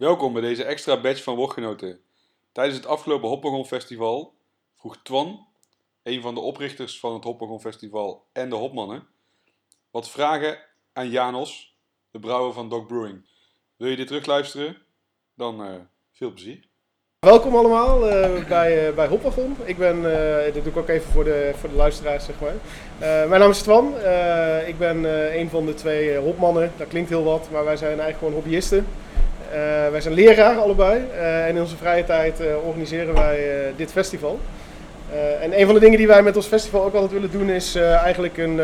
Welkom bij deze extra badge van Woordgenoten. Tijdens het afgelopen Hoppagon Festival vroeg Twan, een van de oprichters van het Hoppagon Festival en de Hopmannen, wat vragen aan Janos, de brouwer van Dog Brewing. Wil je dit terugluisteren? Dan eh, veel plezier. Welkom allemaal eh, bij, uh, bij Hopwagon. Ik ben, uh, dit doe ik ook even voor de, voor de luisteraars zeg maar. mijn naam is Twan. ik ben een van de twee hopmannen. Dat klinkt heel wat, maar wij zijn eigenlijk gewoon hobbyisten. Wij zijn leraar allebei en in onze vrije tijd organiseren wij dit festival. en een van de dingen die wij met ons festival ook altijd willen doen is eigenlijk een,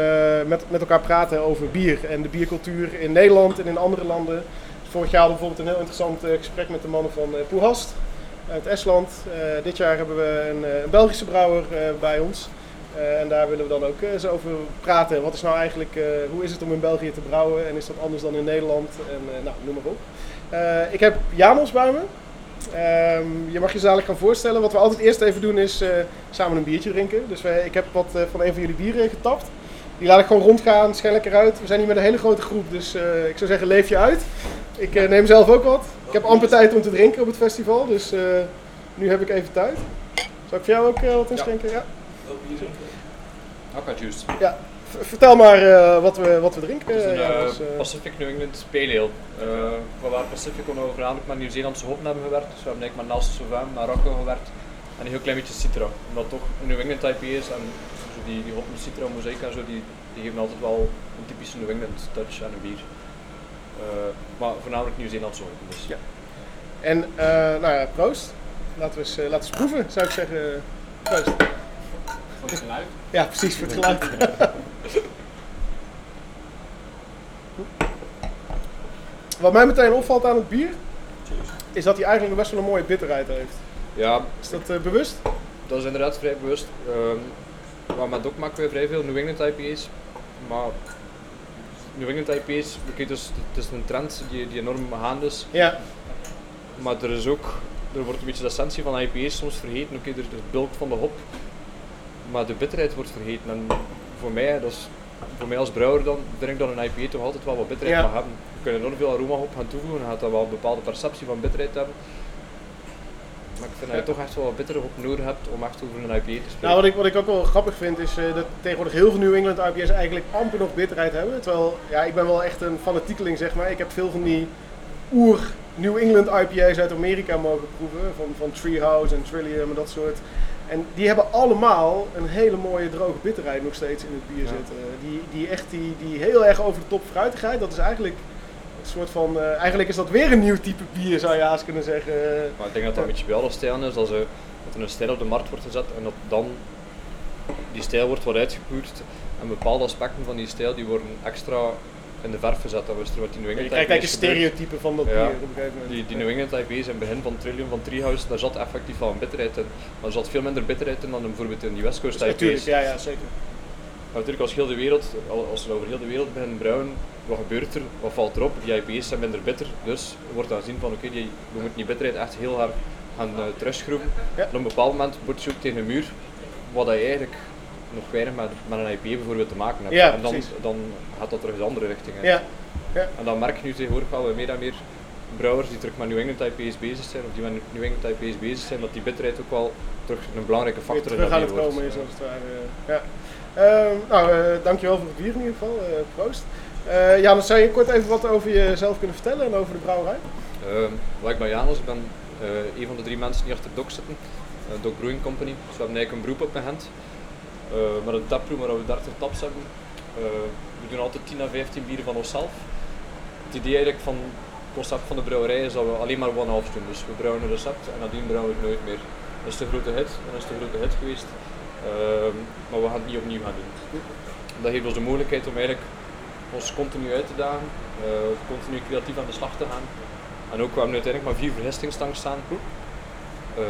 met, met elkaar praten over bier en de biercultuur in Nederland en in andere landen. Vorig jaar hadden we bijvoorbeeld een heel interessant gesprek met de mannen van Poehast uit Estland. Dit jaar hebben we een, een Belgische brouwer bij ons. Uh, en daar willen we dan ook eens over praten. Wat is nou eigenlijk, hoe is het om in België te brouwen en is dat anders dan in Nederland? En nou, noem maar op. ik heb Janos bij me. Um, je mag je zadelijk gaan voorstellen. Wat we altijd eerst even doen is samen een biertje drinken. Dus ik heb wat van een van jullie bieren getapt. Die laat ik gewoon rondgaan, schijn lekker uit. We zijn hier met een hele grote groep, dus ik zou zeggen leef je uit. Ik neem zelf ook wat. Ik heb amper tijd om te drinken op het festival, dus nu heb ik even tijd. Zal ik voor jou ook wat inschenken? Ja. Hakka juice. Ja. vertel maar uh, wat, we, wat we drinken. Het is een ja, dus, Pacific New England Pale Ale. van waar Pacific we voornamelijk met Nieuw-Zeelandse hoppen hebben gewerkt. Dus we hebben eigenlijk met Nelson Sauvin, Marokko gewerkt. En een heel klein beetje Citra. Omdat toch een New England IPA is en zo die, die hop met Citra, Mosaic en zo, die, die geven altijd wel een typische New England touch aan een bier. Uh, maar voornamelijk Nieuw-Zeelandse hoppen. Dus. Ja. En uh, nou ja, proost. Laten we eens, uh, laten we eens proeven, zou ik zeggen. Proost. Voor het geluid? Ja, precies, voor het geluid. Wat mij meteen opvalt aan het bier, is dat hij eigenlijk best wel een mooie bitterheid heeft. Ja. Is dat uh, bewust? Dat is inderdaad vrij bewust. Um, maar met ook maken we vrij veel New England IPA's. Maar New England IPA's, okay, dus, het is een trend die, die enorm gaande is. Ja. Maar er is ook, er wordt een beetje de essentie van IPA's soms vergeten. Oké, okay, er is het bulk van de hop, maar de bitterheid wordt vergeten. En voor mij, dat is, voor mij als brouwer dan, ik dat een IPA toch altijd wel wat bitterheid ja. mag hebben. Je kunt enorm veel aroma op gaan toevoegen en gaat dat wel een bepaalde perceptie van bitterheid hebben. Maar ik vind dat je toch echt wel wat bitter op nodig hebt om echt over een IPA te spreken. Nou, wat ik, wat ik ook wel grappig vind is uh, dat tegenwoordig heel veel New England IPA's eigenlijk amper nog bitterheid hebben. Terwijl, ja, ik ben wel echt een fanatiekeling zeg maar. Ik heb veel van die oer New England IPA's uit Amerika mogen proeven. Van, van Treehouse en Trillium en dat soort. En die hebben allemaal een hele mooie droge bitterheid nog steeds in het bier ja. zitten. Die, die echt die, die heel erg over de top fruitigheid, dat is eigenlijk een soort van, uh, eigenlijk is dat weer een nieuw type bier zou je haast kunnen zeggen. Maar ik denk dat dat een beetje bij alle stijlen is, dat, ze, dat er een stijl op de markt wordt gezet en dat dan die stijl wordt wat uitgevoerd en bepaalde aspecten van die stijl die worden extra in de verf gezet. Dat was er wat die New England Je krijgt eigenlijk een stereotype van dat ja, bier op een gegeven moment. Die, die New England IPA's in het begin van Trillium van Treehouse, daar zat effectief wel een bitterheid in. Maar er zat veel minder bitterheid in dan bijvoorbeeld in die West Coast IPA's. Natuurlijk, ja, ja, zeker. Maar natuurlijk als heel de wereld, als we over heel de wereld beginnen brouwen, wat gebeurt er? Wat valt erop? Die IPA's zijn minder bitter, dus wordt dan zien van oké, okay, we moeten die bitterheid echt heel hard gaan uh, terugschroeven. Ja. Op een bepaald moment wordt je ook tegen een muur, wat je eigenlijk nog weinig met, met een IPA bijvoorbeeld te maken hebt. Ja, en dan, dan gaat dat terug de andere richting. Ja. Ja. En dan merk je nu tegenwoordig wel meer en meer brouwers die terug met New England IPA's bezig zijn, of die met New England IPA's bezig zijn, dat die bitterheid ook wel terug een belangrijke factor in terug aan het komen is als het ware. Ja. Uh, nou, uh, dankjewel voor het bier in ieder geval. Uh, proost. Uh, Janus, zou je kort even wat over jezelf kunnen vertellen en over de brouwerij? Uh, ik ben Janus, ik ben een van de drie mensen die achter Dok zitten. Dok Brewing Company. Dus we hebben eigenlijk een beroep op mijn hand. Met een taproom waar we 30 taps hebben. we doen altijd 10 à 15 bieren van onszelf. Het idee eigenlijk van het concept van de brouwerij is dat we alleen maar one-off doen. Dus we brouwen een recept en nadien brouwen we het nooit meer. Dat is de grote hit, dat is de grote hit geweest. maar we gaan het niet opnieuw gaan doen. Dat geeft ons de mogelijkheid om eigenlijk ons continu uit te dagen, uh, continu creatief aan de slag te gaan. En ook, we uiteindelijk maar vier vergistingstanks staan. Uh,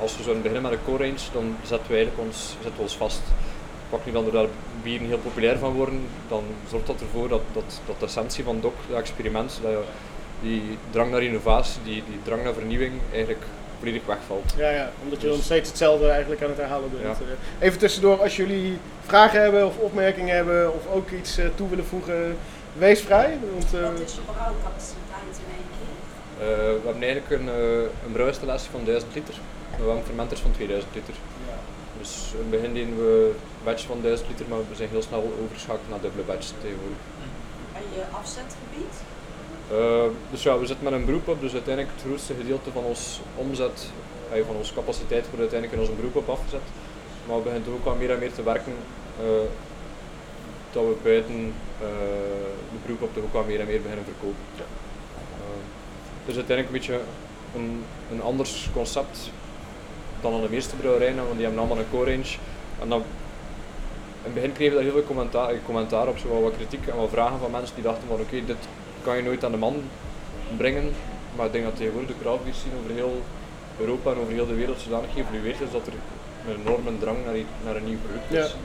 als we zouden beginnen met een core range, dan zetten we eigenlijk ons, zetten we ons vast. Pak nu dan doordat bieren heel populair van worden, dan zorgt dat ervoor dat, dat, dat de essentie van DOC, dat experiment, dat die drang naar innovatie, die, die drang naar vernieuwing eigenlijk volledig wegvalt. Ja, ja, omdat je dus. dan steeds hetzelfde eigenlijk aan het herhalen bent. Ja. Even tussendoor, als jullie vragen hebben of opmerkingen hebben of ook iets uh, toe willen voegen, wees vrij. Want, uh, Wat is je Eh, we hebben eigenlijk een, uh, een brouwinstallatie van 1000 liter. We hebben fermenters van 2000 liter. Dus in het begin deden we een batch van 1000 liter, maar we zijn heel snel overgeschakeld naar dubbele batch tegenwoordig. En je afzetgebied? Uh, dus ja, we zitten met een beroep op, dus uiteindelijk het grootste gedeelte van ons omzet, uh, van onze capaciteit wordt uiteindelijk in onze beroep op afgezet. Maar we beginnen ook al meer en meer te werken uh, dat we buiten de beroep op toch ook al meer en meer beginnen verkopen. Ja. Het is uiteindelijk een beetje een, een anders concept dan aan de meeste brouwerijen, want die hebben allemaal een core range. En dan, in het begin kregen we daar heel veel commentaar, commentaar op, zowel wat kritiek en wat vragen van mensen die dachten van oké, dit kan je nooit aan de man brengen. Maar ik denk dat tegenwoordig de craft zien over heel Europa en over heel de wereld zodanig geëvolueerd is dat er een enorme drang naar, naar een nieuw product is. Ja.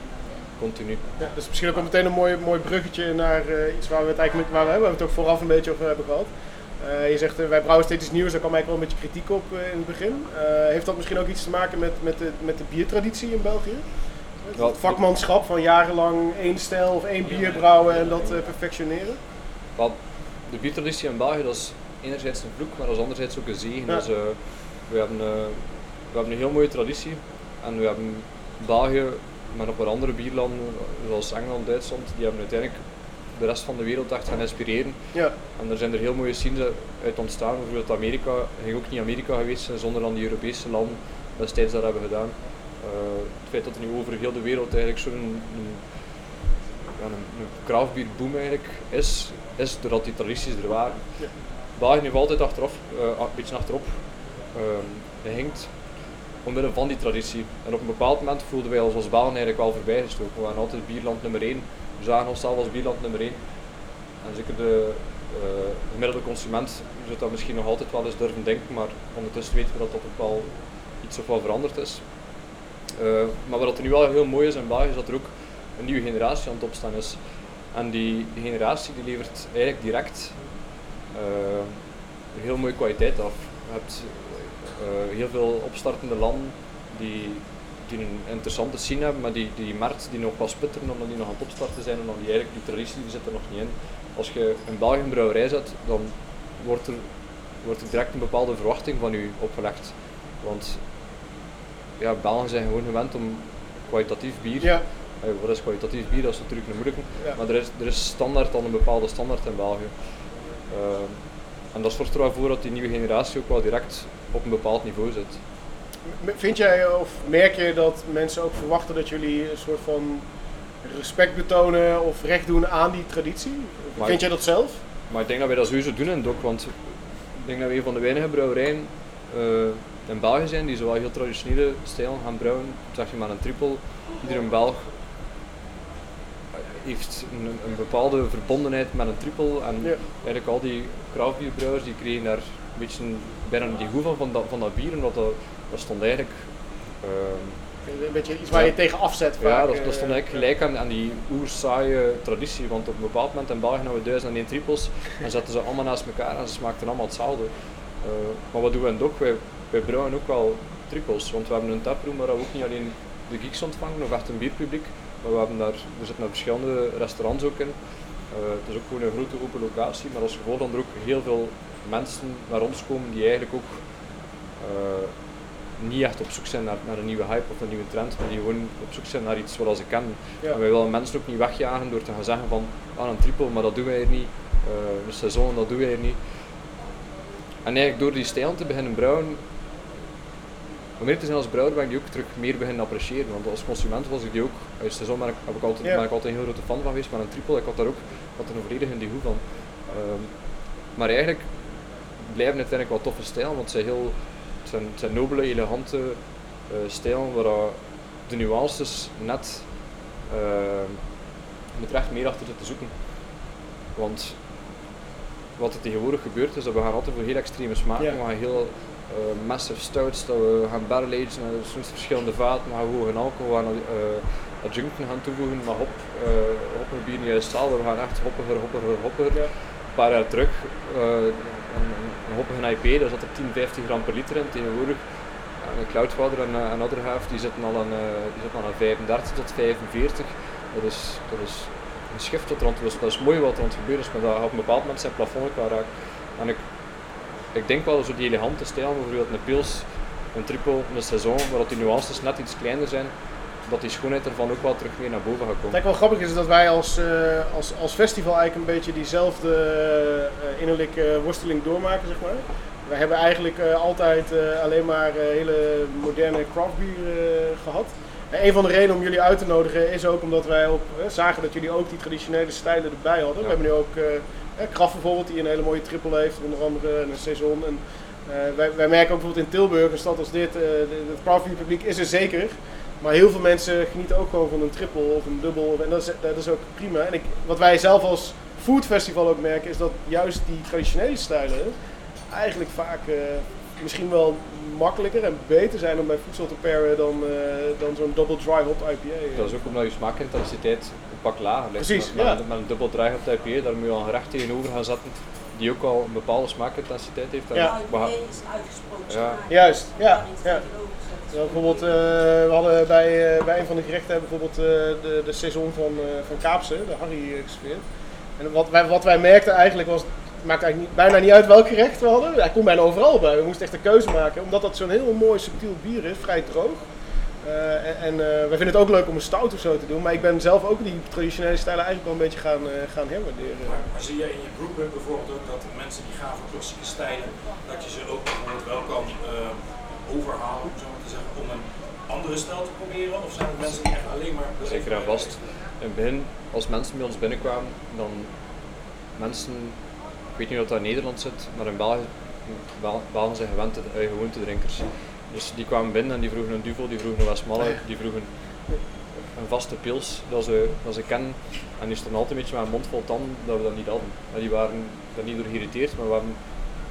Continu. Ja, dus misschien ook meteen een mooi, mooi bruggetje naar uh, iets waar we het eigenlijk waar we, hebben, we het ook vooraf een beetje over hebben gehad. Uh, je zegt, uh, wij brouwen steeds iets nieuws, daar kwam eigenlijk wel een beetje kritiek op uh, in het begin. heeft dat misschien ook iets te maken met, met, de, met de biertraditie in België? Het vakmanschap van jarenlang één stijl of één bier brouwen en dat perfectioneren? Wel, de biertraditie in België dat is enerzijds een vloek, maar dat is anderzijds ook een zegen. Ja. Dus, we, hebben, we hebben een heel mooie traditie en we hebben België, maar nog wat andere bierlanden, zoals Engeland, Duitsland, die hebben uiteindelijk de rest van de wereld echt gaan inspireren. Ja. En er zijn er heel mooie scenes uit ontstaan. Bijvoorbeeld Amerika, ging ook niet Amerika geweest zijn zonder dan die Europese landen destijds dat hebben gedaan. Uh, het feit dat er nu over heel de wereld eigenlijk zo'n een, een, een, eigenlijk is, is doordat die tradities er waren. Ja. België heeft altijd achteraf, uh, een beetje achterop uh, gehinkt omwille van die traditie. En op een bepaald moment voelden wij ons als Belgen eigenlijk wel voorbijgestoken. We waren altijd bierland nummer 1 we zagen onszelf als bierland nummer 1. En zeker de uh, gemiddelde consument zou dat misschien nog altijd wel eens durven denken, maar ondertussen weten we dat dat ook wel iets of wat veranderd is. Uh, maar wat er nu wel heel mooi is in België is dat er ook een nieuwe generatie aan het opstaan is. En die generatie die levert eigenlijk direct uh, heel mooie kwaliteit af. Je hebt heel veel opstartende landen die die een interessante scene hebben, maar die, die markt die nog pas putteren omdat die nog aan het opstarten zijn en dan die eigenlijk die traditie die zit er nog niet in. Als je een België een brouwerij zet, dan wordt er, wordt er direct een bepaalde verwachting van u opgelegd. Want ja, Belgen zijn gewoon gewend om kwalitatief bier. Ja. Eh, wat is kwalitatief bier? Dat is natuurlijk een moeilijke. Maar er is, er is standaard dan een bepaalde standaard in België. Uh, en dat zorgt er wel voor dat die nieuwe generatie ook wel direct op een bepaald niveau zit. Vind jij of merk je dat mensen ook verwachten dat jullie een soort van respect betonen of recht doen aan die traditie? Maar Vind jij dat zelf? Maar ik denk dat wij dat sowieso doen in DOC, want ik denk dat we een van de weinige brouwerijen uh, in België zijn die zo heel traditionele stijl gaan brouwen. Zeg je maar een triple, iedere Belg heeft een, een, bepaalde verbondenheid met een triple en eigenlijk al die craftbierbrouwers die kregen daar beetje bijna die goed van, van dat, van dat bier, omdat dat dat stond eigenlijk... Uh, een beetje iets waar je tegen afzet. Ja, dat, dat, stond eigenlijk gelijk aan, aan die oersaaie traditie. Want op een bepaald moment in België hadden we duizend en één triples en zetten ze allemaal naast elkaar en ze smaakten allemaal hetzelfde. Uh, maar wat doen we in DOC? Wij, wij brouwen ook wel triples. Want we hebben een taproom waar we ook niet alleen de geeks ontvangen of echt een bierpubliek. Maar we hebben daar, er zitten verschillende restaurants ook in. Uh, het is ook gewoon een grote open locatie, maar als gevolg dan er ook heel veel mensen naar ons komen die eigenlijk ook uh, niet echt op zoek zijn naar, naar een nieuwe hype of een nieuwe trend, maar die gewoon op zoek zijn naar iets zoals ik ken. En wij willen mensen ook niet wegjagen door te gaan zeggen van ah, een triple, maar dat doen wij hier niet. Uh, een seizoen, dat doen wij hier niet. En eigenlijk door die stijl te beginnen brouwen, om meer te zijn als brouwer ben ik die ook terug meer beginnen appreciëren. Want als consument was ik die ook, uit seizoen ben ik, heb ik altijd, ben ik altijd een heel grote fan van geweest, maar een triple, ik had daar ook had er een volledig in die hoek van. Uh, maar eigenlijk blijven het uiteindelijk wel toffe stijl, want ze heel het zijn, zijn nobele, elegante uh, stijlen waar de nuances net uh, echt meer achter zitten zoeken. Want wat er tegenwoordig gebeurt is dat we gaan altijd voor heel extreme smaken. Yeah. Gaan heel uh, massive stouts, dat we gaan barrel agen naar soms verschillende vaten, we gaan hoge alcohol, we gaan uh, adjuncten gaan toevoegen, maar hop, uh, hoppen bier niet juist hetzelfde. We gaan echt hoppiger, hoppiger, hoppiger. Een paar jaar terug een hoppige IP, daar zat er 10, 15 gram per liter in tegenwoordig. Een Cloudwater en een andere half die zitten al aan, die zitten al aan 35 tot 45. Dat is, dat is een shift wat er aan dat is mooi wat er aan het gebeuren is, maar dat op een bepaald moment zijn plafond qua raakt. En ik, ik denk wel zo die elegante stijl, bijvoorbeeld een pils, een triple, een saison, waar dat die nuances net iets kleiner zijn, dat die schoonheid ervan ook wel terug weer naar boven gaat Wat komen. eigenlijk wel grappig is dat wij als, eh, als, als festival eigenlijk een beetje diezelfde eh, innerlijke worsteling doormaken, zeg maar. Wij hebben eigenlijk eh, altijd alleen maar hele moderne craft beer eh, gehad. En een van de redenen om jullie uit te nodigen is ook omdat wij eh, zagen dat jullie ook die traditionele stijlen erbij hadden. We hebben nu ook eh eh, Kraft bijvoorbeeld, die een hele mooie triple heeft, onder andere en een saison. En, eh, wij, wij merken ook bijvoorbeeld in Tilburg, een stad als dit, eh, het beer publiek is er zeker. Maar heel veel mensen genieten ook gewoon van een triple of een dubbel. En dat is, dat is ook prima. En ik, wat wij zelf als food festival ook merken, is dat juist die traditionele stijlen eigenlijk vaak eh, misschien wel makkelijker en beter zijn om bij voedsel te paren dan, eh, dan zo'n double dry hop IPA. eh. Dat is ook omdat je smaakintensiteit een pak lager ligt. Precies, met, ja. met, met een dubbel dry op de IPA, daar moet je al een gerecht tegenover gaan zetten die ook al een bepaalde smaakintensiteit heeft. En Ja. IPA is uitgesproken Ja. Juist, ja, ja. Ja, bijvoorbeeld, eh, we hadden bij, eh, bij een van de gerechten bijvoorbeeld eh, de, de saison van, eh, van Kaapse, de Harry, gespeeld. En wat wij, wat wij merkten eigenlijk was, het maakt eigenlijk niet, bijna niet uit welk gerecht we hadden. Hij kon bijna overal bij. We moesten echt een keuze maken, omdat dat zo'n heel mooi subtiel bier is, vrij droog. Eh, en en eh, wij vinden het ook leuk om een stout of zo te doen, maar ik ben zelf ook die traditionele stijlen eigenlijk wel een beetje gaan, eh, gaan herwaarderen. Maar, maar zie je in je brewpub bijvoorbeeld ook dat mensen die gaan voor klassieke stijlen, dat je ze ook bijvoorbeeld wel kan overhalen, om zo maar te zeggen, om een andere stijl te proberen? Of zijn het mensen die echt alleen maar... Zeker en vast. In het begin, als mensen bij ons binnenkwamen, dan mensen, ik weet niet of dat in Nederland zit, maar in België, Belgen zijn gewend, uh, gewoontedrinkers. Dus die kwamen binnen en die vroegen een duvel, die vroegen een Westmalle, die vroegen een vaste pils dat ze, dat ze kennen. En die stonden altijd een beetje met een mond vol tanden dat we dat niet hadden. En die waren daar niet door geïrriteerd, maar we hebben,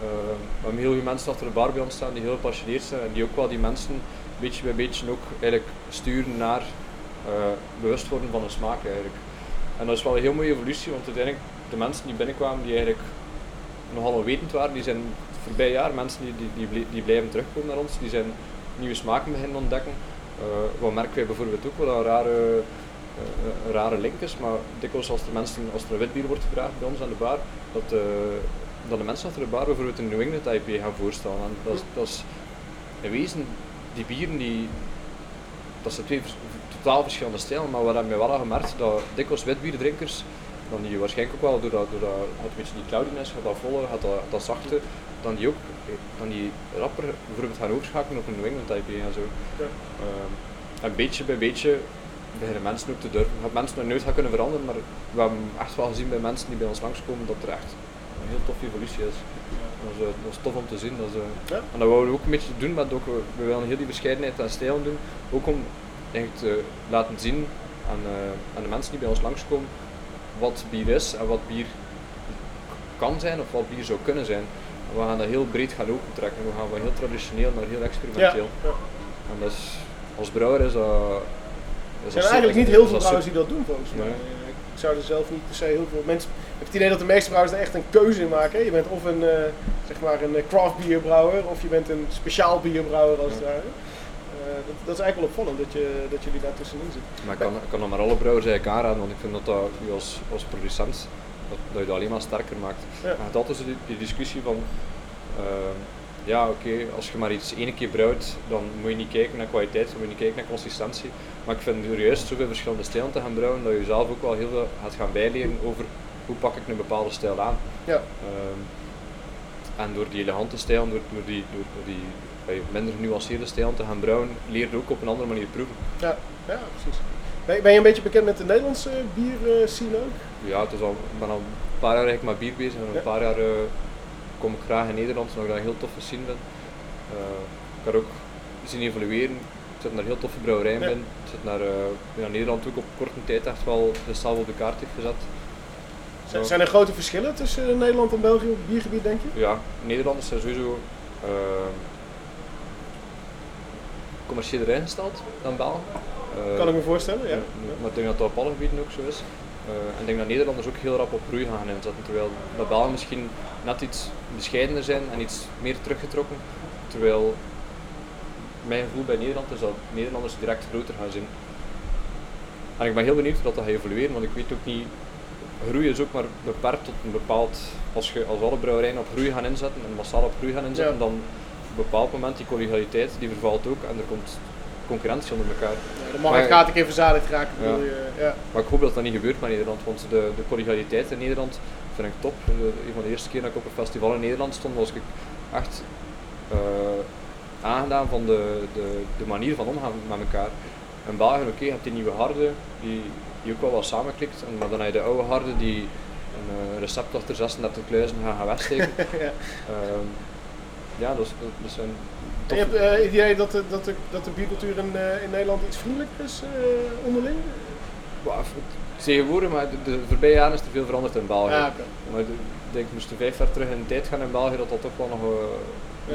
eh, we hebben heel veel mensen achter de bar bij ons staan die heel gepassioneerd zijn en die ook wel die mensen beetje bij beetje ook eigenlijk sturen naar eh, bewust worden van hun smaak eigenlijk. En dat is wel een heel mooie evolutie, want uiteindelijk de mensen die binnenkwamen die eigenlijk nogal onwetend waren, die zijn voorbij jaar mensen die, die, die, die blijven terugkomen naar ons, die zijn nieuwe smaken beginnen ontdekken. Eh, wat merken wij bijvoorbeeld ook, wat een rare, eh, rare link is, maar dikwijls als er, mensen, als er een wit bier wordt gevraagd bij ons aan de bar, dat, eh, dat de mensen achter de bar bijvoorbeeld een New England IPA gaan voorstellen. En dat, is, dat is in wezen, die bieren die, dat zijn twee totaal verschillende stijlen, maar we hebben wel al gemerkt dat dikwijls witbierdrinkers, dan die waarschijnlijk ook wel door dat, door dat het een beetje die cloudiness, gaat dat volle, gaat dat, dat zachte, dan die ook dan die rapper bijvoorbeeld gaan overschakelen op een New England IPA en zo. Ja. Ehm, en beetje bij beetje beginnen mensen ook te durven. Gaat mensen nog nooit gaan kunnen veranderen, maar we hebben echt wel gezien bij mensen die bij ons langskomen dat er echt een heel toffe evolutie is. Dat is, eh, dat is tof om te zien. Dat is, eh, Ja. En dat wouden we ook een beetje doen, maar ook, we- willen heel die verscheidenheid aan stijlen doen. Ook om eigenlijk te laten zien aan, eh, aan de mensen die bij ons langskomen wat bier is en wat bier kan zijn of wat bier zou kunnen zijn. En we gaan dat heel breed gaan opentrekken. We gaan van heel traditioneel naar heel experimenteel. ja. En dat is, als brouwer is dat... Er Is zijn dat eigenlijk niet heel veel brouwers die dat doen volgens mij. Nee. Ik zou er zelf niet per se heel veel mensen. Ik heb het idee dat de meeste brouwers er echt een keuze in maken. hè. Je bent of een, eh, zeg maar een eh, craft bierbrouwer of je bent een speciaal bierbrouwer als het Ja. ware. Eh, dat, dat is eigenlijk wel opvallend dat, je, dat jullie daar tussenin zitten. Maar ik kan, ik kan dat maar alle brouwers eigenlijk aanraden, want ik vind dat, dat u als, als producent dat, dat je dat alleen maar sterker maakt. Ja. Zo die, die discussie van, ehm, ja oké, als je maar iets één keer brouwt, dan moet je niet kijken naar kwaliteit, dan moet je niet kijken naar consistentie. Maar ik vind door juist zoveel verschillende stijlen te gaan brouwen, dat je zelf ook wel heel veel gaat gaan bijleren over hoe pak ik een bepaalde stijl aan. Ja. Ehm, en door die elegante stijl, door, door die, door, door die bij minder genuanceerde stijlen te gaan brouwen, leer je ook op een andere manier proeven. Ja, ja precies. Ben, je- ben je een beetje bekend met de Nederlandse bierscene ook? Ja, het is al, ik ben al een paar jaar eigenlijk met bier bezig en Ja. een paar jaar eh, kom ik graag in Nederland, omdat ik een heel toffe scene vind. Eh, ik heb ook zien evolueren. Ik zit naar heel toffe brouwerijen Ja. binnen. Ik zit naar eh, Nederland ook op korte tijd echt wel zichzelf op de kaart heeft gezet. Zijn, er grote verschillen tussen Nederland en België op het biergebied, denk je? Ja, Nederlanders zijn sowieso uh, commerciëler ingesteld dan Belgen. Eh, Kan ik me voorstellen, ja. Maar ik denk dat dat op alle gebieden ook zo is. Eh, en ik denk dat Nederlanders ook heel rap op groei gaan inzetten. Terwijl dat Belgen misschien net iets bescheidener zijn en iets meer teruggetrokken. Terwijl mijn gevoel bij Nederland is dat Nederlanders direct groter gaan zijn. En ik ben heel benieuwd hoe dat gaat evolueren, want ik weet ook niet groei is ook maar beperkt tot een bepaald. Als, je, als alle brouwerijen op groei gaan inzetten en massaal op groei gaan inzetten, Ja. dan op een bepaald moment die collegialiteit die vervalt ook en er komt concurrentie onder elkaar. De markt Maar- gaat een keer verzadigd raken. Ja. bedoel je, ja. Maar ik hoop dat dat niet gebeurt met Nederland, want de, de collegialiteit in Nederland vind ik top. Een van de eerste keer dat ik op een festival in Nederland stond, was ik echt eh, aangedaan van de, de, de manier van omgaan met elkaar. In België, oké, je hebt die nieuwe harde, die, die ook wel wat samenklikt, en, maar dan heb je de oude harde die een eh, recept achter 36 kluizen gaan, gaan wegsteken. Ja. Ehm, ja, dat, is, dat, dat zijn En je hebt eh, het idee dat de, dat de, dat de biercultuur in, eh, in Nederland iets vriendelijker is eh, onderling? Wauw, tegenwoordig, maar de, de voorbije jaren is er veel veranderd in België. Ja, oké. Maar ik denk, moesten vijf jaar terug in de tijd gaan in België, dat dat toch wel nog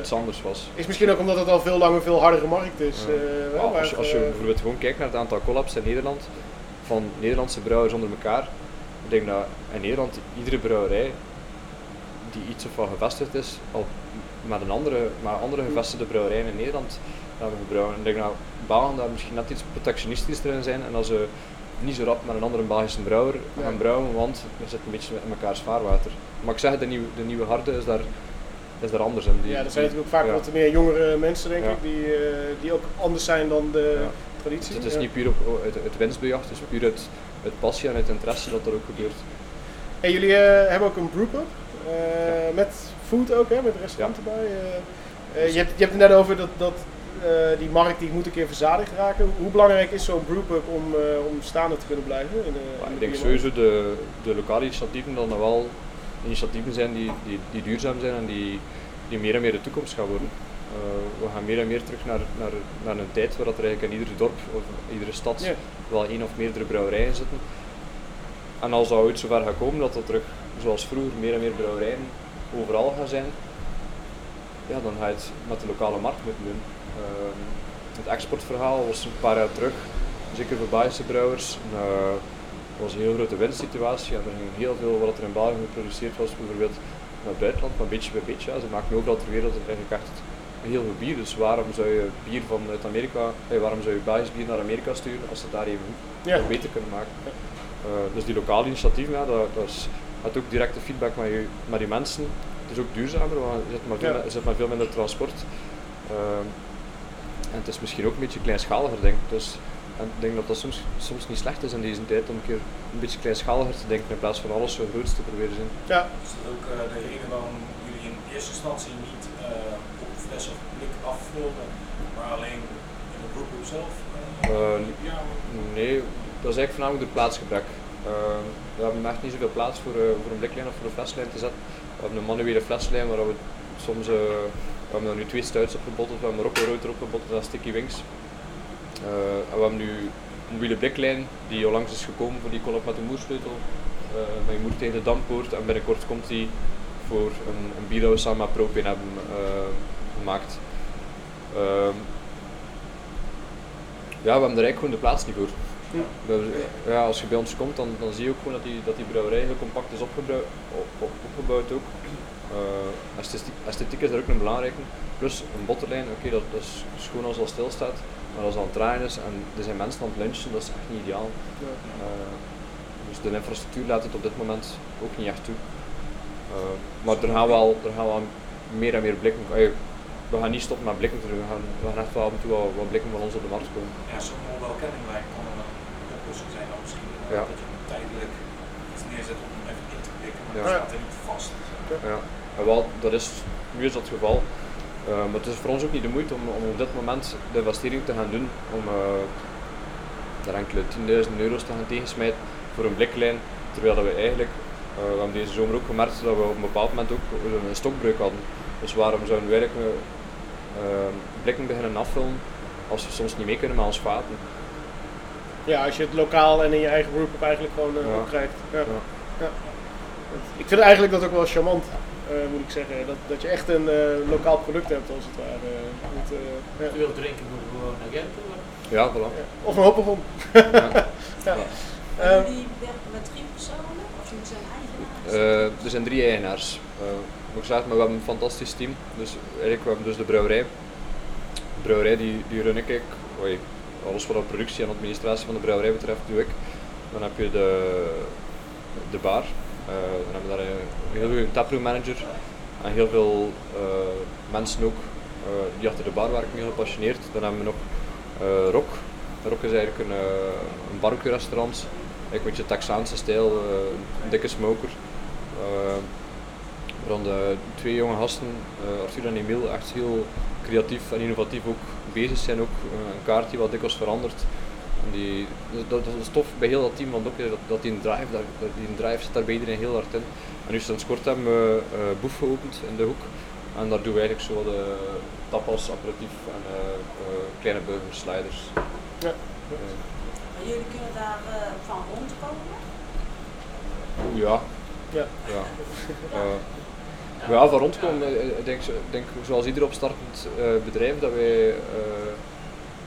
iets anders was. Is misschien ook omdat het al veel langer veel hardere markt is. Ja. hè, als, je, als je bijvoorbeeld gewoon kijkt naar het aantal collabs in Nederland, van Nederlandse brouwers onder elkaar, ik denk dat in Nederland iedere brouwerij die iets of wat gevestigd is, al met een andere, maar andere gevestigde brouwerijen in Nederland hebben gebrouwen. Ik denk dat Belgen daar misschien net iets protectionistischer in zijn en dat ze niet zo rap met een andere Belgische brouwer Ja. gaan brouwen, want we zitten een beetje in mekaars vaarwater. Maar ik zeg, de nieuwe, de nieuwe harde is daar, is daar anders in. Die- ja, er zijn natuurlijk ook vaak ja. wat meer jongere mensen, denk Ja. ik, die, eh, die ook anders zijn dan de Ja. traditie. Het is niet puur op, uit, uit winstbejag, het is puur uit, uit passie en uit interesse dat dat ook gebeurt. En jullie eh, hebben ook een brewpub, eh met food ook, hè, met een restaurant Ja. erbij. eh. Eh, je, hebt, je hebt het net over dat, dat eh, die markt die moet een keer verzadigd raken. Hoe belangrijk is zo'n brewpub om, om staande te kunnen blijven? In Maar in ik de denk sowieso de, de lokale initiatieven er wel initiatieven zijn die, die, die duurzaam zijn en die, die meer en meer de toekomst gaan worden. We gaan meer en meer terug naar, naar, naar een tijd waar dat er eigenlijk in ieder dorp of iedere stad Ja. wel één of meerdere brouwerijen zitten. En als dat ooit zover gaat komen dat er terug, zoals vroeger, meer en meer brouwerijen overal gaan zijn, ja, dan ga je het met de lokale markt moeten doen. Ehm, het exportverhaal was een paar jaar terug, zeker voor Belgische brouwers, een, eh, was een heel grote winstsituatie en er ging heel veel wat er in België geproduceerd was, bijvoorbeeld naar het buitenland, maar beetje bij beetje. Ja. Ze maken overal ter wereld eigenlijk echt heel veel bier, dus waarom zou je bier vanuit Amerika, eh, waarom zou je Belgisch bier naar Amerika sturen als ze het daar even Ja. beter kunnen maken. Eh, dus die lokale initiatieven, ja, dat, dat is, had ook directe feedback met, je, met die mensen. Het is ook duurzamer, want er zit maar veel, Ja. zit maar veel minder transport. Ehm, en het is misschien ook een beetje kleinschaliger, denk ik. Dus, en ik denk dat dat soms, soms niet slecht is in deze tijd om een keer een beetje kleinschaliger te denken in plaats van alles zo groot te proberen zijn. Ja, Is dat ook eh, de reden waarom jullie in eerste instantie niet eh, op fles of blik afvulden, maar alleen in de brewpub zelf? eh, ja, Nee, dat is eigenlijk voornamelijk door plaatsgebrek. Eh, we hebben echt niet zoveel plaats voor, eh, voor een bliklijn of voor een fleslijn te zetten. We hebben een manuele fleslijn waar we soms, eh, we hebben nu twee stouts op gebotteld, we hebben Marokko Rood erop gebotteld en Sticky Wings. Eh, en we hebben nu een mobiele bliklijn die onlangs is gekomen voor die collab met de moersleutel. Eh met je moer tegen de dampoort en binnenkort komt die voor een, een bier dat we samen hebben gemaakt. Ehm, ja, we hebben er eigenlijk gewoon de plaats niet voor. Ja. Ja, als je bij ons komt, dan, dan zie je ook gewoon dat die, dat die brouwerij heel compact is opgebouwd, op, op- opgebouwd ook. Eh, esthetiek, esthetiek is daar ook een belangrijke. Plus een botterlijn, oké, dat, dat is schoon als dat stilstaat, maar als het aan het draaien is en er zijn mensen aan het lunchen, dat is echt niet ideaal. Ja. Eh, dus de infrastructuur laat het op dit moment ook niet echt toe. Eh, maar er gaan wel, er gaan wel meer en meer blikken. eh, we gaan niet stoppen met blikken, we gaan, we gaan echt wel af en toe wel wat blikken van ons op de markt komen. ja, zo'n welkenninglijn kan een oplossing zijn dan misschien. eh, Ja. Dat je tijdelijk iets neerzet om even in te blikken, maar Ja. het staat er niet vast. Ja, en wel, dat is, nu is dat het geval. Eh, maar het is voor ons ook niet de moeite om, om op dit moment de investering te gaan doen om eh daar enkele 10.000 euro's te gaan tegensmijten voor een bliklijn. Terwijl dat we eigenlijk, eh, we hebben deze zomer ook gemerkt dat we op een bepaald moment ook een stokbreuk hadden. Dus waarom zouden we eigenlijk blikken beginnen afvullen als we soms niet mee kunnen met ons vaten? Ja, als je het lokaal en in je eigen brewpub eigenlijk gewoon eh, Ja. opkrijgt. Ja. Ja. Ja. Ik vind eigenlijk dat ook wel charmant, eh, moet ik zeggen. Dat, dat je echt een eh, lokaal product hebt, als het ware. Eh. Als je wilt drinken, moet je gewoon naar Gent toe. Ja, voilà. Ja. Of een hoppelvom. Ja. Ehm, jullie werken met drie personen? Of jullie zijn eigenaars? Eh, er zijn drie eigenaars. Eh, ik zeggen, maar we hebben een fantastisch team. Dus eigenlijk, we hebben dus de brouwerij. De brouwerij die, die run ik. ik oei, alles wat productie en administratie van de brouwerij betreft, doe ik. Dan heb je de, de bar. Eh, dan hebben we daar een heel goede taproom manager en heel veel eh, mensen ook eh, die achter de bar werken, heel gepassioneerd. Dan hebben we nog Rock. Rock is eigenlijk een, een barbecue restaurant, een beetje Texaanse stijl, een dikke smoker. Eh, Rond de twee jonge gasten, eh, Arthur en Emiel, echt heel creatief en innovatief ook bezig zijn. Ook eh, een kaart die wat dikwijls verandert. En die, dat, dat is tof bij heel dat team, want ook eh, dat, dat die drive, daar, die drive zit daar bij iedereen heel hard in. En nu sinds kort hebben we eh Boef geopend in de hoek. En daar doen we eigenlijk zo de tapas, aperitief en eh, eh, kleine burgers, sliders. Ja. Eh, Maar jullie kunnen daar eh, van rondkomen? Ja. Ja. Ja. Eh, ja, van rondkomen, eh, ik denk, ik denk zoals ieder opstartend eh, bedrijf dat wij eh,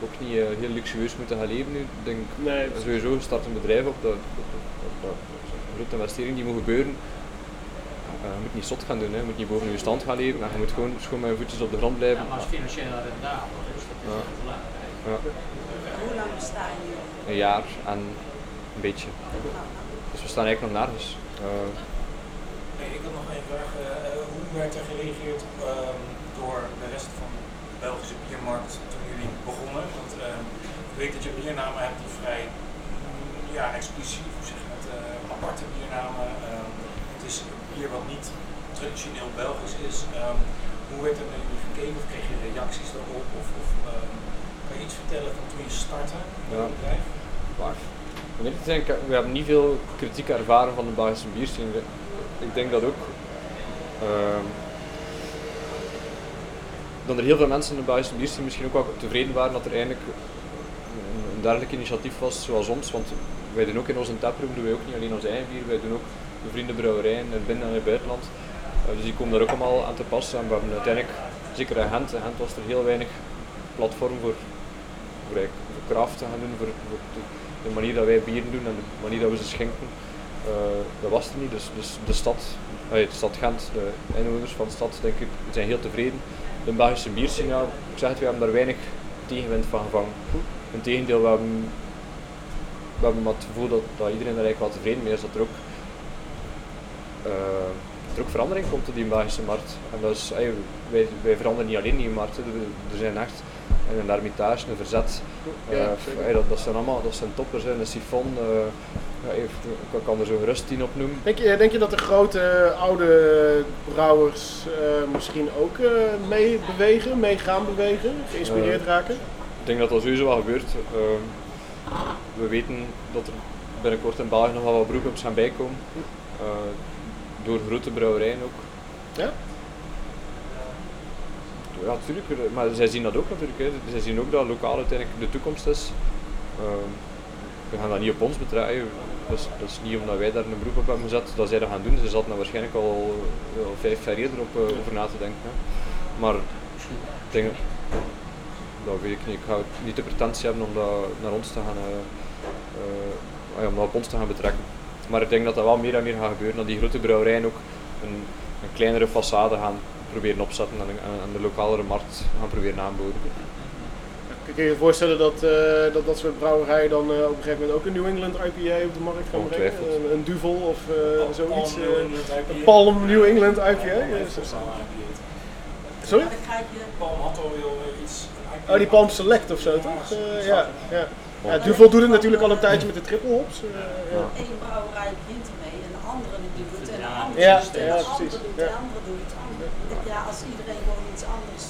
ook niet eh, heel luxueus moeten gaan leven nu. Ik denk Nee, sowieso start een bedrijf op, dat, een grote investering die moet gebeuren. Eh, je moet niet zot gaan doen, hè. je moet niet boven je stand gaan leven, maar je moet gewoon, gewoon met je voetjes op de grond Ja, blijven. maar als financieel rendabel is, dat is Ja. belangrijk. Ja, Hoe lang bestaan jullie? een jaar en een beetje. Dus we staan eigenlijk nog nergens. Ik had nog één vraag. Eh, eh, hoe werd er gereageerd ehm, door de rest van de Belgische biermarkt toen jullie begonnen? Want ehm, ik weet dat je biernamen hebt die vrij ja, exclusief, zeg dat, eh, aparte biernamen. Ehm, het is bier wat niet traditioneel Belgisch is. Hoe werd er naar jullie gekeken of kreeg je reacties daarop? Of, of kan je iets vertellen van toen je startte met Ja. het bedrijf? waar. Om eerlijk te zijn, ik- we hebben niet veel kritiek ervaren van de Belgische bierscene. Ik denk dat ook. ehm, dat er heel veel mensen in de Belgische bierscene misschien ook wel tevreden waren dat er eindelijk een, dergelijk initiatief was zoals ons. Want wij doen ook in onze taproom doen wij ook niet alleen ons eigen bier, wij doen ook de vriendenbrouwerijen in binnen- en het buitenland. Eh, dus die komen daar ook allemaal aan te passen. En we hebben uiteindelijk, zeker in Gent, in Gent was er heel weinig platform voor, voor, voor te gaan doen, voor, voor de, de manier dat wij bieren doen en de manier dat we ze schenken. Eh, dat was er niet, dus, dus de stad, de stad Gent, de inwoners van de stad, denk ik, zijn heel tevreden. De Belgische bierscene, ja, ik zeg het, we hebben daar weinig tegenwind van gevangen. Integendeel, we hebben, we hebben het gevoel dat, dat iedereen er eigenlijk wel tevreden mee is, dat er ook, eh, dat er ook verandering komt op die Belgische markt. En dat is, wij, wij veranderen niet alleen die markt. Er- er zijn echt en een Hermitage, een Verzet, Ja, eh, dat, dat zijn allemaal dat zijn toppers, een Sifon, eh, ja, even- ik kan er zo gerust tien opnoemen. Denk je, denk je dat de grote oude brouwers eh, misschien ook eh, mee bewegen, mee gaan bewegen, geïnspireerd Eh, raken? Ik denk dat dat sowieso wel gebeurt. Ehm, we weten dat er binnenkort in België nog wel wat brewpubs gaan bijkomen. Eh, door grote brouwerijen ook. Ja? Ja, natuurlijk. eh, Maar zij zien dat ook natuurlijk. Hè. Zij zien ook dat lokaal uiteindelijk de toekomst is. Ehm, we gaan dat niet op ons betrekken. Dat is, niet omdat wij daar een beroep op hebben gezet dat zij dat gaan doen. Ze zaten daar waarschijnlijk al, al vijf jaar eerder op, eh, over na te denken. Hè. Maar ik denk, dat weet ik niet. Ik ga niet de pretentie hebben om dat naar ons te gaan, eh, eh, ah om dat op ons te gaan betrekken. Maar ik denk dat dat wel meer en meer gaat gebeuren. Dat die grote brouwerijen ook een, een kleinere façade gaan proberen opzetten en, en, en de lokalere markt gaan proberen aanboden. Kun je je voorstellen dat, eh, dat dat soort brouwerijen dan eh, op een gegeven moment ook een New England IPA op de markt gaan brengen? Een, een Duvel of eh, zoiets? Eh, een Palm New England IPA? Sorry? Palm had alweer iets. Oh, die Palm Select of zo toch? Eh, ja, ja. ja, Duvel doet het natuurlijk al een tijdje met de triple hops. eh, ja. één brouwerij begint en de andere die doet het en de Ja. andere Ja, doet het en de precies. andere doet de andere doet het anders. Ja, als iedereen gewoon iets anders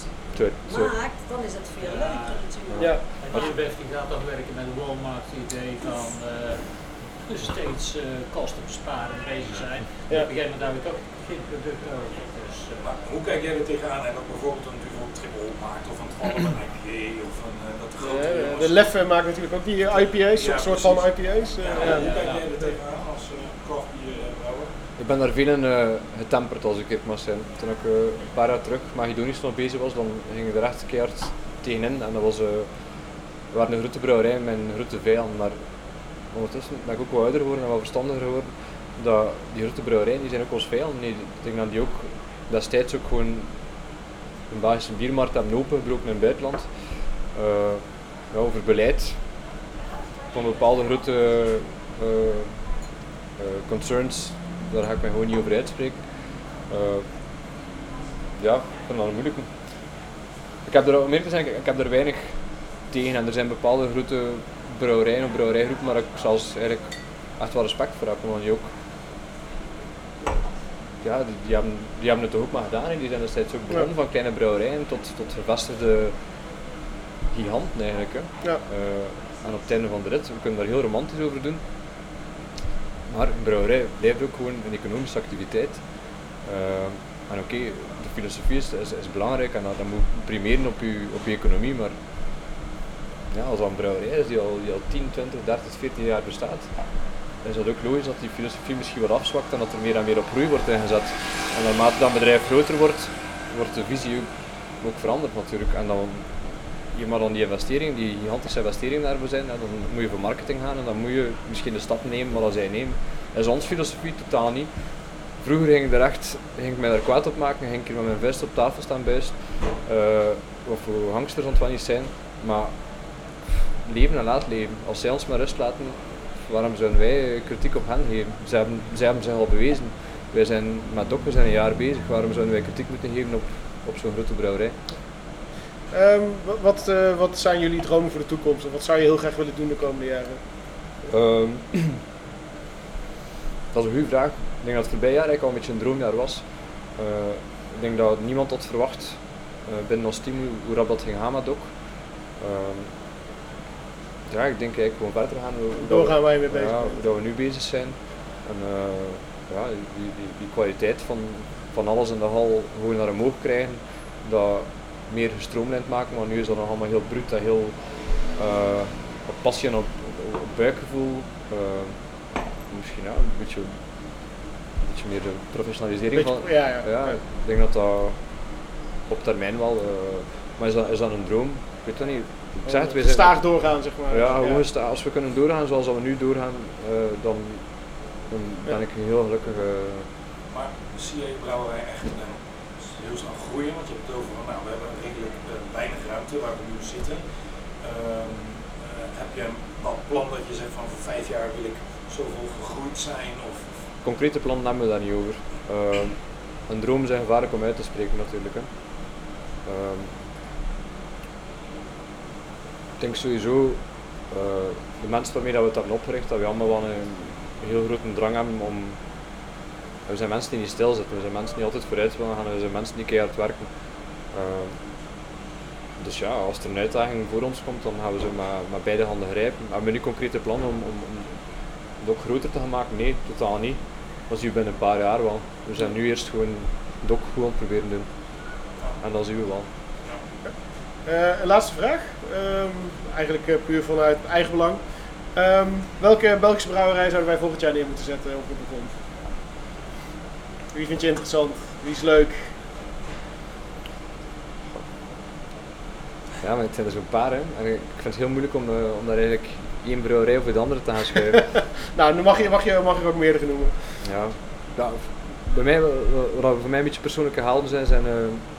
maakt, dan is het veel leuker natuurlijk. Ja. En Nieuwbef die gaat toch werken met een Walmart idee van eh, steeds eh, kosten besparen en bezig zijn. Ja. Op een gegeven moment heb ik ook geen product nodig. Dus, eh, Maar hoe kijk jij er tegenaan en dat bijvoorbeeld een duvel triple maakt of een Palm een IPA of een eh, dat grote de Leffe maakt natuurlijk ook die IPA's, Ja, een soort van. IPA's. eh, Ja, ja. hoe kijk jij er tegenaan als uh, craft beer eh, brouwer? Ik ben daar veel in eh, getemperd als ik het mag zijn. Toen ik eh, een paar jaar terug Macedonisch nog bezig was, dan ging ik er echt keihard tegenin. En dat was, we waren een grote brouwerij een grote vijand, maar ondertussen ben ik ook wel ouder geworden en wat verstandiger geworden. Dat die grote brouwerijen die zijn ook ons vijand. Nee, ik denk dat die ook destijds ook gewoon een Belgische biermarkt hebben opengebroken in het buitenland. Over beleid van bepaalde grote concerns, daar ga ik mij gewoon niet over uitspreken. Eh, ja, ik vind dat een moeilijke. Ik heb er, om eerlijk te zijn, ik heb er weinig tegen en er zijn bepaalde grote brouwerijen of brouwerijgroepen waar ik zelfs eigenlijk echt wel respect voor heb, omdat die ook ja, die, die hebben, die hebben het ook maar gedaan. hè. Die zijn destijds ook begonnen van kleine brouwerijen tot, tot gevestigde giganten eigenlijk. Hè. Ja. Eh, en op het einde van de rit, we kunnen daar heel romantisch over doen. Maar een brouwerij blijft ook gewoon een economische activiteit. Eh, en oké, de filosofie is, is, belangrijk en dat, moet primeren op je, op economie, maar ja, als een brouwerij is die al, die al 10, 20, 30, 14 jaar bestaat, dan is dat ook logisch dat die filosofie misschien wat afzwakt en dat er meer en meer op groei wordt ingezet. En naarmate dat bedrijf groter wordt, wordt de visie ook, ook veranderd natuurlijk. En dan, je maar dan die investeringen, die gigantische investeringen daarvoor zijn, dan moet je voor marketing gaan en dan moet je misschien de stap nemen wat zij nemen. Dat is onze filosofie totaal niet. Vroeger ging ik er echt, ging ik mij daar kwaad op maken, ging ik met mijn vuist op tafel staan buist. Eh, of hoe hangsters niet zijn. Maar leven en laat leven. Als zij ons maar rust laten, waarom zouden wij kritiek op hen geven? Zij hebben, zij hebben zich al bewezen. Wij zijn met Dok, we zijn een jaar bezig. Waarom zouden wij kritiek moeten geven op, op zo'n grote brouwerij? Ehm, wa- wat, eh, wat zijn jullie dromen voor de toekomst? Of wat zou je heel graag willen doen de komende jaren? Ehm, dat is een goede vraag. Ik denk dat het voorbije jaar eigenlijk al een beetje een droomjaar was. Eh, ik denk dat niemand had verwacht eh, binnen ons team hoe, rap dat ging gaan met. Ehm, ja, ik denk eigenlijk gewoon verder gaan. hoe- hoe Doorgaan waar je mee bezig ja, hoe dat we nu bezig zijn. En ja, die, die, die kwaliteit van, van alles in de hal gewoon naar omhoog krijgen. Dat meer gestroomlijnd maken, want nu is dat nog allemaal heel bruut en heel eh, op passie en op, op, op buikgevoel. Eh, misschien ja, een beetje, een beetje meer de professionalisering Beetje- van. ja, ja. ja, ik denk dat dat op termijn wel. eh, maar is dat, is dat een droom? Ik weet het niet. Ik zeg het, Staag doorgaan, zeg maar. ja, gesta- als we kunnen doorgaan zoals we nu doorgaan, eh, dan, dan ben ik een heel gelukkige. Maar zie je brouwerij echt heel snel groeien? Want je hebt het over, nou, we hebben redelijk eh, weinig ruimte waar we nu zitten. Ehm, eh, heb je een plan dat je zegt van voor vijf jaar wil ik zoveel gegroeid zijn? Of, Concrete plannen hebben we daar niet over. Ehm, een droom is gevaarlijk om uit te spreken natuurlijk. Hè. Ehm, ik denk sowieso, eh, de mensen waarmee dat we het hebben opgericht, dat we allemaal wel een heel grote drang hebben om... We zijn mensen die niet stilzitten, we zijn mensen die altijd vooruit willen gaan, we zijn mensen die keihard werken. Ehm, dus ja, als er een uitdaging voor ons komt, dan gaan we ze met, beide handen grijpen. Hebben we nu concrete plannen om, om, om het ook groter te maken? Nee, totaal niet. Dat zien we binnen een paar jaar wel. We zijn nu eerst gewoon dok gewoon proberen doen. En dan zien we wel. Eh, laatste vraag. Ehm, eigenlijk eh, puur vanuit eigen belang. Ehm, welke Belgische brouwerij zouden wij volgend jaar neer moeten zetten op de grond? Wie vind je interessant? Wie is leuk? Ja, maar het zijn er zo'n paar hè. En ik vind het heel moeilijk om, eh, om daar eigenlijk één brouwerij over de andere te gaan schuiven. Nou, dan mag je, mag je, mag je ook meerdere noemen. ja. ja, bij mij, wat voor mij een beetje persoonlijke helden zijn, zijn eh,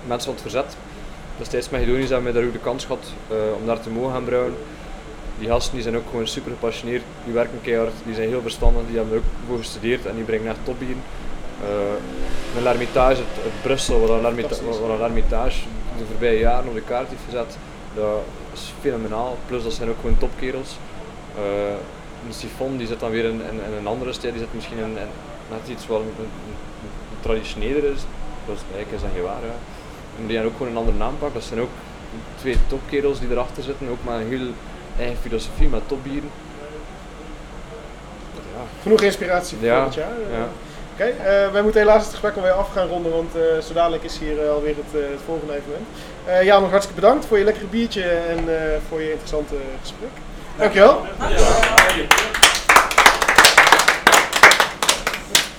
mensen van het verzet. Destijds Macedonisch hebben wij daar ook de kans gehad eh, om daar te mogen gaan brouwen. Die gasten die zijn ook gewoon super gepassioneerd, die werken keihard, die zijn heel verstandig, die hebben er ook voor gestudeerd en die brengen echt topbier. Uh, een L'Hermitage uit, Brussel, wat een L'Hermitage de voorbije jaren op de kaart heeft gezet, dat is fenomenaal. Plus dat zijn ook gewoon topkerels. Uh, een Sifon die zit dan weer in, in, in een andere stijl, die zit misschien in, in net iets wat traditioneler is. Dat is eigenlijk is dat geen waar. Ja. En die hebben ook gewoon een andere naam pakken. Dat zijn ook twee topkerels die erachter zitten, ook met een heel eigen filosofie, met topbieren. Ja, Genoeg inspiratie voor Ja, volgend jaar. Eh, ja. Oké, eh, wij moeten helaas het gesprek alweer af gaan ronden, want eh zo dadelijk is hier eh, alweer het, het volgende evenement. Jan, nog hartstikke bedankt voor je lekkere biertje en voor je interessante gesprek. Dankjewel. Ja.